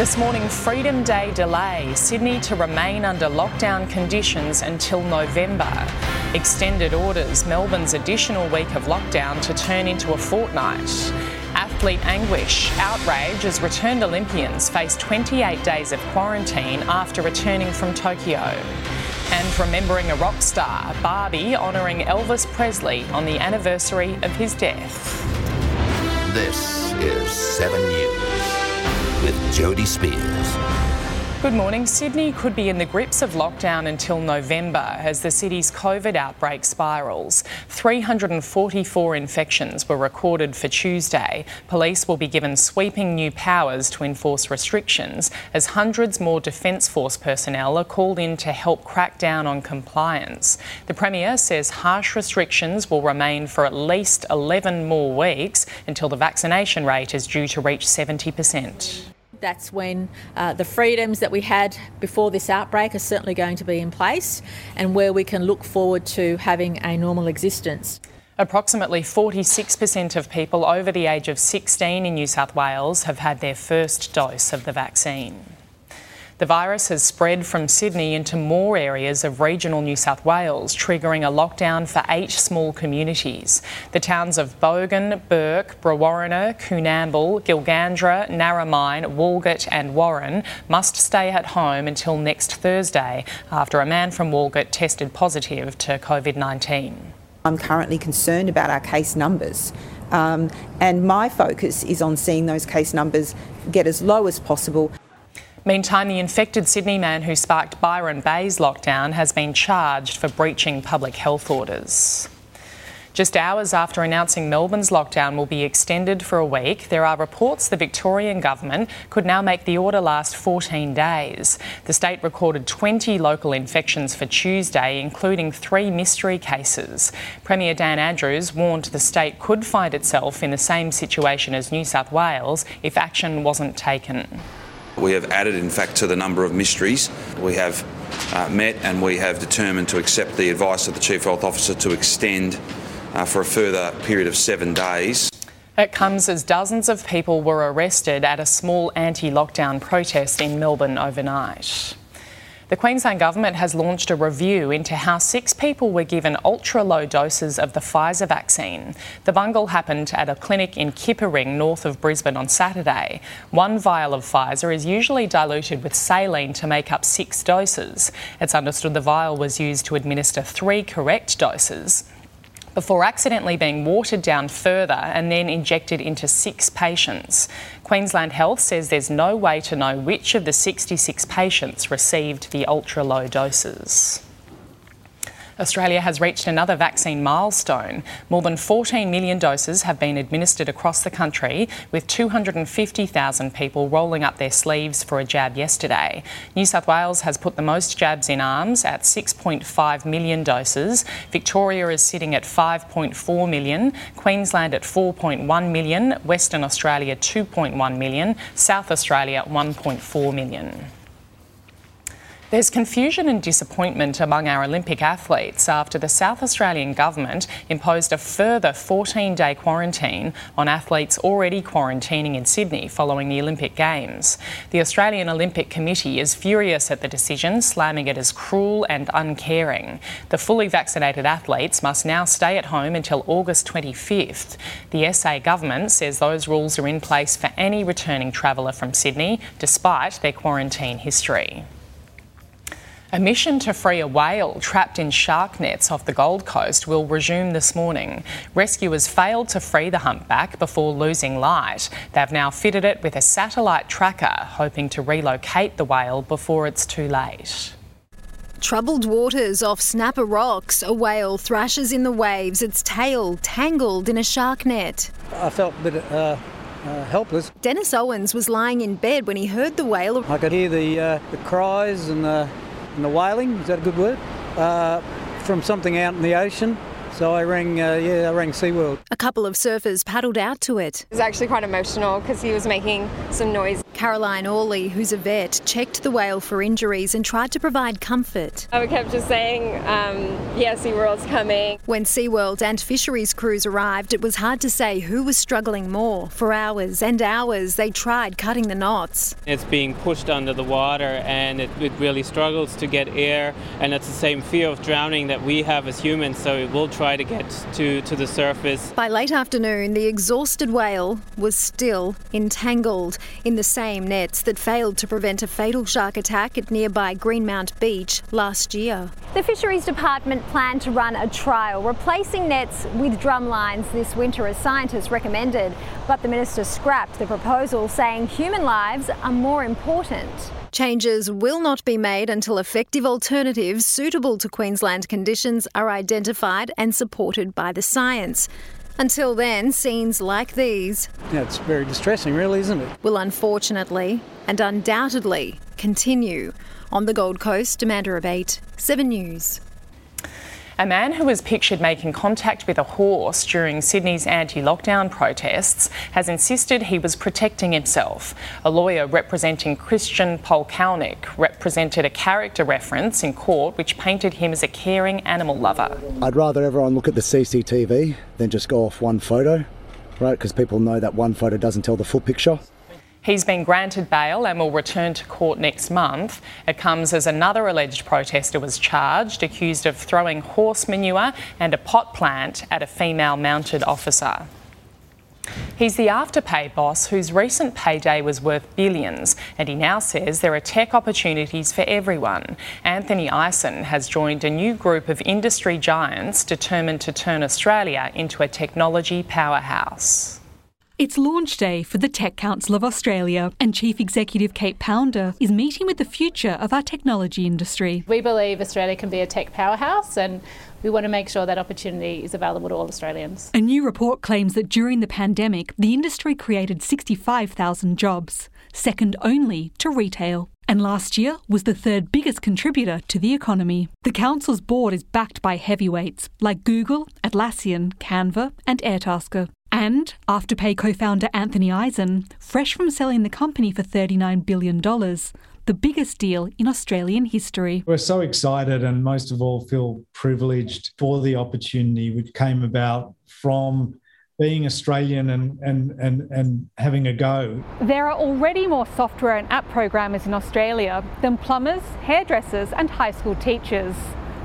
This morning, Freedom Day delay. Sydney to remain under lockdown conditions until November. Extended orders. Melbourne's additional week of lockdown to turn into a fortnight. Athlete anguish. Outrage as returned Olympians face 28 days of quarantine after returning from Tokyo. And remembering a rock star, Barbie honouring Elvis Presley on the anniversary of his death. This is 7 News with Jody Spears. Good morning. Sydney could be in the grips of lockdown until November as the city's COVID outbreak spirals. 344 infections were recorded for Tuesday. Police will be given sweeping new powers to enforce restrictions as hundreds more Defence Force personnel are called in to help crack down on compliance. The Premier says harsh restrictions will remain for at least 11 more weeks until the vaccination rate is due to reach 70%. That's when uh, the freedoms that we had before this outbreak are certainly going to be in place and where we can look forward to having a normal existence. Approximately 46% of people over the age of 16 in New South Wales have had their first dose of the vaccine. The virus has spread from Sydney into more areas of regional New South Wales, triggering a lockdown for eight small communities. The towns of Bogan, Bourke, Brewarrina, Coonamble, Gilgandra, Narromine, Walgett, and Warren must stay at home until next Thursday after a man from Walgett tested positive to COVID 19. I'm currently concerned about our case numbers. Um, and my focus is on seeing those case numbers get as low as possible. Meantime, the infected Sydney man who sparked Byron Bay's lockdown has been charged for breaching public health orders. Just hours after announcing Melbourne's lockdown will be extended for a week, there are reports the Victorian government could now make the order last 14 days. The state recorded 20 local infections for Tuesday, including three mystery cases. Premier Dan Andrews warned the state could find itself in the same situation as New South Wales if action wasn't taken. We have added, in fact, to the number of mysteries. We have uh, met and we have determined to accept the advice of the Chief Health Officer to extend uh, for a further period of seven days. It comes as dozens of people were arrested at a small anti lockdown protest in Melbourne overnight. The Queensland Government has launched a review into how six people were given ultra low doses of the Pfizer vaccine. The bungle happened at a clinic in Kippa-Ring, north of Brisbane, on Saturday. One vial of Pfizer is usually diluted with saline to make up six doses. It's understood the vial was used to administer three correct doses before accidentally being watered down further and then injected into six patients. Queensland Health says there's no way to know which of the 66 patients received the ultra low doses. Australia has reached another vaccine milestone. More than 14 million doses have been administered across the country, with 250,000 people rolling up their sleeves for a jab yesterday. New South Wales has put the most jabs in arms at 6.5 million doses. Victoria is sitting at 5.4 million, Queensland at 4.1 million, Western Australia 2.1 million, South Australia 1.4 million. There's confusion and disappointment among our Olympic athletes after the South Australian government imposed a further 14 day quarantine on athletes already quarantining in Sydney following the Olympic Games. The Australian Olympic Committee is furious at the decision, slamming it as cruel and uncaring. The fully vaccinated athletes must now stay at home until August 25th. The SA government says those rules are in place for any returning traveller from Sydney, despite their quarantine history. A mission to free a whale trapped in shark nets off the Gold Coast will resume this morning. Rescuers failed to free the humpback before losing light. They've now fitted it with a satellite tracker, hoping to relocate the whale before it's too late. Troubled waters off Snapper Rocks, a whale thrashes in the waves, its tail tangled in a shark net. I felt a bit uh, uh, helpless. Dennis Owens was lying in bed when he heard the whale. I could hear the, uh, the cries and the and the whaling, is that a good word? Uh, from something out in the ocean. So I rang, uh, yeah, I rang SeaWorld. A couple of surfers paddled out to it. It was actually quite emotional because he was making some noise. Caroline Orley, who's a vet, checked the whale for injuries and tried to provide comfort. I kept just saying, um, yeah, SeaWorld's coming. When SeaWorld and fisheries crews arrived, it was hard to say who was struggling more. For hours and hours, they tried cutting the knots. It's being pushed under the water and it, it really struggles to get air, and it's the same fear of drowning that we have as humans, so it will try to get to, to the surface. By late afternoon, the exhausted whale was still entangled in the same nets that failed to prevent a fatal shark attack at nearby Greenmount Beach last year. The Fisheries Department planned to run a trial replacing nets with drum lines this winter as scientists recommended, but the minister scrapped the proposal saying human lives are more important. Changes will not be made until effective alternatives suitable to Queensland conditions are identified and supported by the science. Until then, scenes like these. Yeah, it's very distressing, really, isn't it? Will unfortunately and undoubtedly continue. On the Gold Coast, Amanda Abate, 7 News. A man who was pictured making contact with a horse during Sydney's anti lockdown protests has insisted he was protecting himself. A lawyer representing Christian Polkalnik represented a character reference in court which painted him as a caring animal lover. I'd rather everyone look at the CCTV than just go off one photo, right? Because people know that one photo doesn't tell the full picture. He's been granted bail and will return to court next month. It comes as another alleged protester was charged, accused of throwing horse manure and a pot plant at a female mounted officer. He's the Afterpay boss whose recent payday was worth billions, and he now says there are tech opportunities for everyone. Anthony Eisen has joined a new group of industry giants determined to turn Australia into a technology powerhouse. It's launch day for the Tech Council of Australia, and Chief Executive Kate Pounder is meeting with the future of our technology industry. We believe Australia can be a tech powerhouse, and we want to make sure that opportunity is available to all Australians. A new report claims that during the pandemic, the industry created 65,000 jobs, second only to retail and last year was the third biggest contributor to the economy. The council's board is backed by heavyweights like Google, Atlassian, Canva, and Airtasker. And Afterpay co founder Anthony Eisen, fresh from selling the company for $39 billion, the biggest deal in Australian history. We're so excited and most of all feel privileged for the opportunity which came about from being Australian and, and, and, and having a go. There are already more software and app programmers in Australia than plumbers, hairdressers, and high school teachers.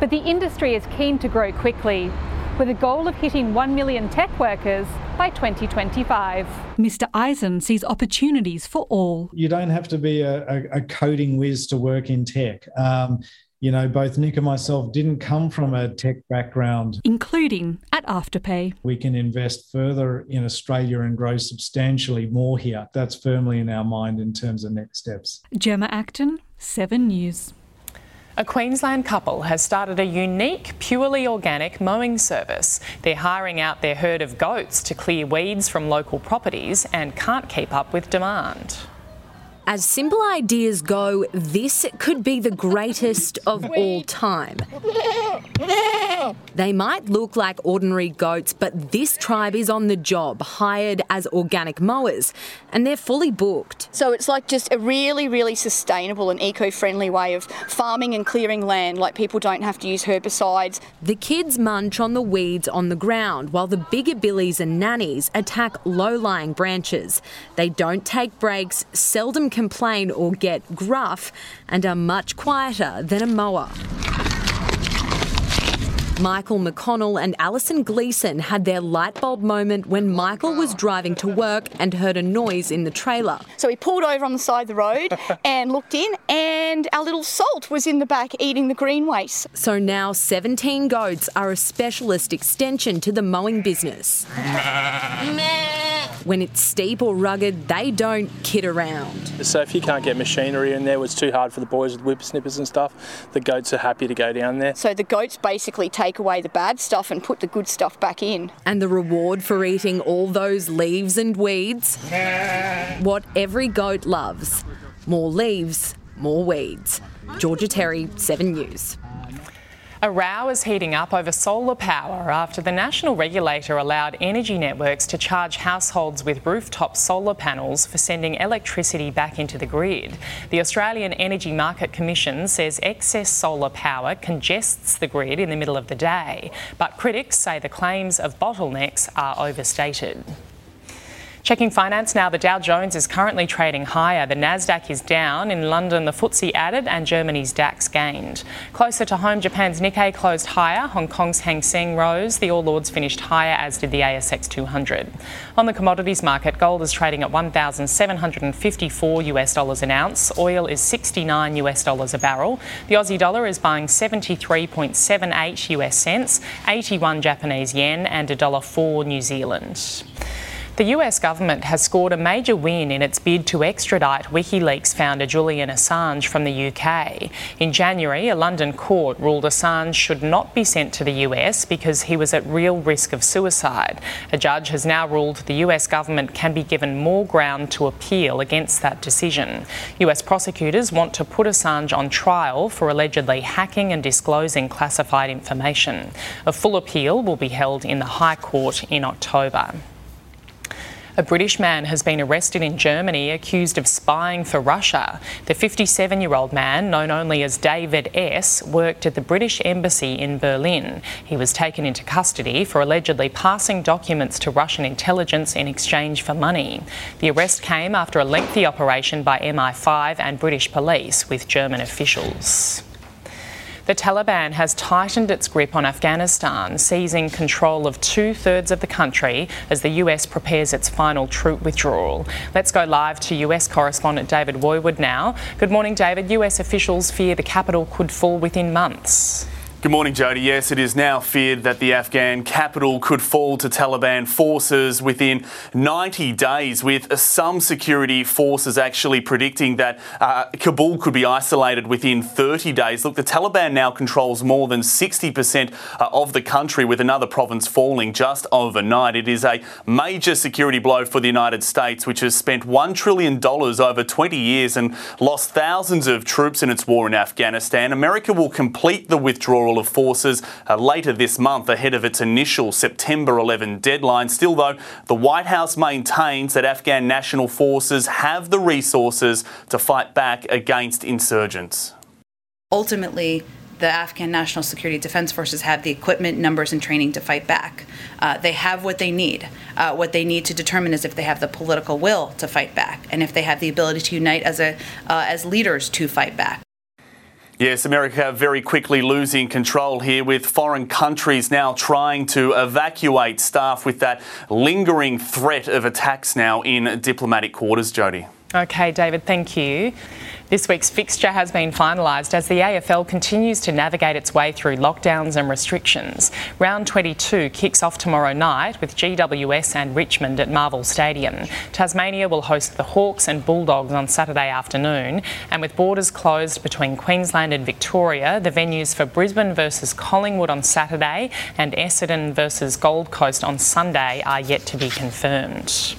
But the industry is keen to grow quickly with a goal of hitting 1 million tech workers by 2025. Mr. Eisen sees opportunities for all. You don't have to be a, a, a coding whiz to work in tech. Um, you know, both Nick and myself didn't come from a tech background, including at Afterpay. We can invest further in Australia and grow substantially more here. That's firmly in our mind in terms of next steps. Gemma Acton, 7 News. A Queensland couple has started a unique, purely organic mowing service. They're hiring out their herd of goats to clear weeds from local properties and can't keep up with demand. As simple ideas go, this could be the greatest of all time. They might look like ordinary goats, but this tribe is on the job, hired as organic mowers, and they're fully booked. So it's like just a really, really sustainable and eco friendly way of farming and clearing land, like people don't have to use herbicides. The kids munch on the weeds on the ground while the bigger billies and nannies attack low lying branches. They don't take breaks, seldom complain or get gruff, and are much quieter than a mower. Michael McConnell and Alison Gleeson had their light bulb moment when Michael was driving to work and heard a noise in the trailer. So he pulled over on the side of the road and looked in, and our little salt was in the back eating the green waste. So now 17 goats are a specialist extension to the mowing business. When it's steep or rugged, they don't kid around. So if you can't get machinery in there, it's too hard for the boys with whippersnippers and stuff. The goats are happy to go down there. So the goats basically take away the bad stuff and put the good stuff back in. And the reward for eating all those leaves and weeds? what every goat loves more leaves, more weeds. Georgia Terry, 7 News. A row is heating up over solar power after the national regulator allowed energy networks to charge households with rooftop solar panels for sending electricity back into the grid. The Australian Energy Market Commission says excess solar power congests the grid in the middle of the day, but critics say the claims of bottlenecks are overstated. Checking finance now, the Dow Jones is currently trading higher. The Nasdaq is down. In London, the FTSE added and Germany's DAX gained. Closer to home, Japan's Nikkei closed higher. Hong Kong's Hang Seng rose. The All Ords finished higher, as did the ASX 200. On the commodities market, gold is trading at 1,754 US dollars an ounce. Oil is 69 US dollars a barrel. The Aussie dollar is buying 73.78 US cents, 81 Japanese yen, and a dollar for New Zealand. The US government has scored a major win in its bid to extradite WikiLeaks founder Julian Assange from the UK. In January, a London court ruled Assange should not be sent to the US because he was at real risk of suicide. A judge has now ruled the US government can be given more ground to appeal against that decision. US prosecutors want to put Assange on trial for allegedly hacking and disclosing classified information. A full appeal will be held in the High Court in October. A British man has been arrested in Germany accused of spying for Russia. The 57 year old man, known only as David S., worked at the British Embassy in Berlin. He was taken into custody for allegedly passing documents to Russian intelligence in exchange for money. The arrest came after a lengthy operation by MI5 and British police with German officials. The Taliban has tightened its grip on Afghanistan, seizing control of two thirds of the country as the US prepares its final troop withdrawal. Let's go live to US correspondent David Woiwod now. Good morning, David. US officials fear the capital could fall within months. Good morning, Jody. Yes, it is now feared that the Afghan capital could fall to Taliban forces within 90 days, with some security forces actually predicting that uh, Kabul could be isolated within 30 days. Look, the Taliban now controls more than 60% uh, of the country, with another province falling just overnight. It is a major security blow for the United States, which has spent $1 trillion over 20 years and lost thousands of troops in its war in Afghanistan. America will complete the withdrawal of forces uh, later this month ahead of its initial September 11 deadline. Still, though, the White House maintains that Afghan national forces have the resources to fight back against insurgents. Ultimately, the Afghan National Security Defense Forces have the equipment, numbers, and training to fight back. Uh, they have what they need. Uh, what they need to determine is if they have the political will to fight back, and if they have the ability to unite as a uh, as leaders to fight back. Yes, America very quickly losing control here with foreign countries now trying to evacuate staff with that lingering threat of attacks now in diplomatic quarters, Jody. Okay, David, thank you. This week's fixture has been finalised as the AFL continues to navigate its way through lockdowns and restrictions. Round 22 kicks off tomorrow night with GWS and Richmond at Marvel Stadium. Tasmania will host the Hawks and Bulldogs on Saturday afternoon, and with borders closed between Queensland and Victoria, the venues for Brisbane versus Collingwood on Saturday and Essendon versus Gold Coast on Sunday are yet to be confirmed.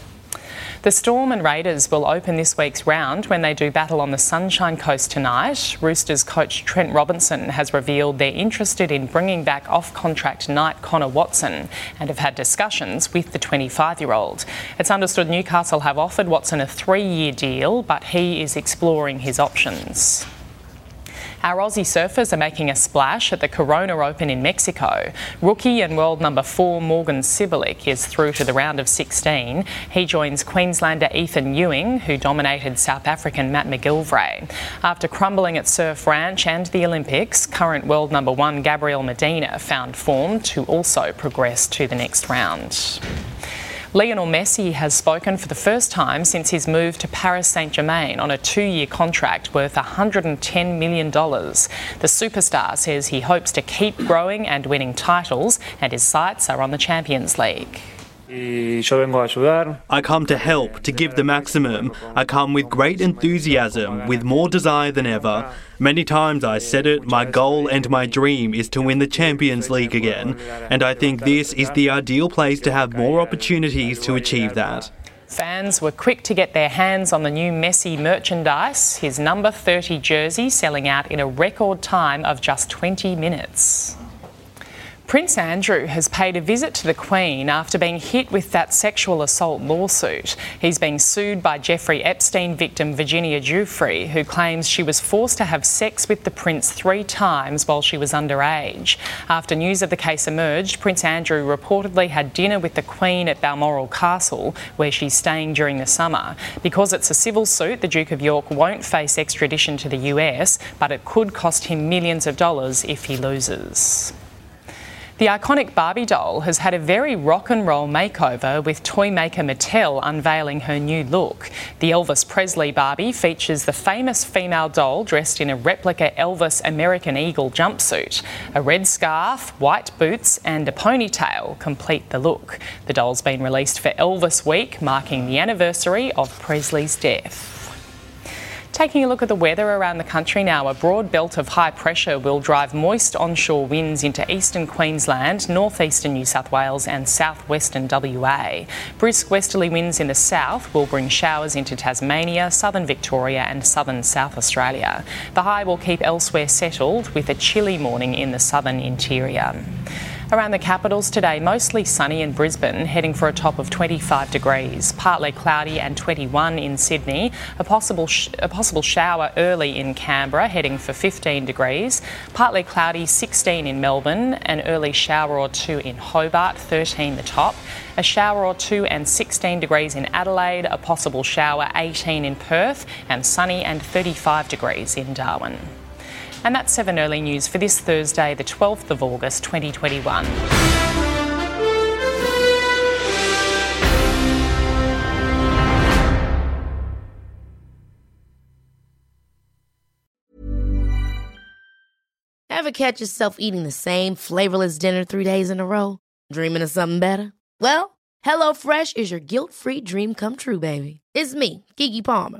The Storm and Raiders will open this week's round when they do battle on the Sunshine Coast tonight. Roosters coach Trent Robinson has revealed they're interested in bringing back off contract knight Connor Watson and have had discussions with the 25 year old. It's understood Newcastle have offered Watson a three year deal, but he is exploring his options. Our Aussie surfers are making a splash at the Corona Open in Mexico. Rookie and world number four Morgan Cibilic is through to the round of 16. He joins Queenslander Ethan Ewing, who dominated South African Matt McGillivray. After crumbling at Surf Ranch and the Olympics, current world number one Gabriel Medina found form to also progress to the next round. Lionel Messi has spoken for the first time since his move to Paris Saint Germain on a two year contract worth $110 million. The superstar says he hopes to keep growing and winning titles, and his sights are on the Champions League. I come to help, to give the maximum. I come with great enthusiasm, with more desire than ever. Many times I said it, my goal and my dream is to win the Champions League again, and I think this is the ideal place to have more opportunities to achieve that. Fans were quick to get their hands on the new Messi merchandise, his number 30 jersey selling out in a record time of just 20 minutes. Prince Andrew has paid a visit to the Queen after being hit with that sexual assault lawsuit. He's being sued by Jeffrey Epstein victim Virginia Giuffre, who claims she was forced to have sex with the Prince three times while she was underage. After news of the case emerged, Prince Andrew reportedly had dinner with the Queen at Balmoral Castle, where she's staying during the summer. Because it's a civil suit, the Duke of York won't face extradition to the US, but it could cost him millions of dollars if he loses. The iconic Barbie doll has had a very rock and roll makeover with toy maker Mattel unveiling her new look. The Elvis Presley Barbie features the famous female doll dressed in a replica Elvis American Eagle jumpsuit. A red scarf, white boots, and a ponytail complete the look. The doll's been released for Elvis Week, marking the anniversary of Presley's death. Taking a look at the weather around the country now, a broad belt of high pressure will drive moist onshore winds into eastern Queensland, northeastern New South Wales, and southwestern WA. Brisk westerly winds in the south will bring showers into Tasmania, southern Victoria, and southern South Australia. The high will keep elsewhere settled with a chilly morning in the southern interior. Around the capitals today, mostly sunny in Brisbane, heading for a top of 25 degrees. Partly cloudy and 21 in Sydney. A possible a possible shower early in Canberra, heading for 15 degrees. Partly cloudy, 16 in Melbourne. An early shower or two in Hobart, 13 the top. A shower or two and 16 degrees in Adelaide. A possible shower, 18 in Perth, and sunny and 35 degrees in Darwin. And that's 7 Early News for this Thursday, the 12th of August 2021. Ever catch yourself eating the same flavorless dinner three days in a row? Dreaming of something better? Well, HelloFresh is your guilt free dream come true, baby. It's me, Keke Palmer.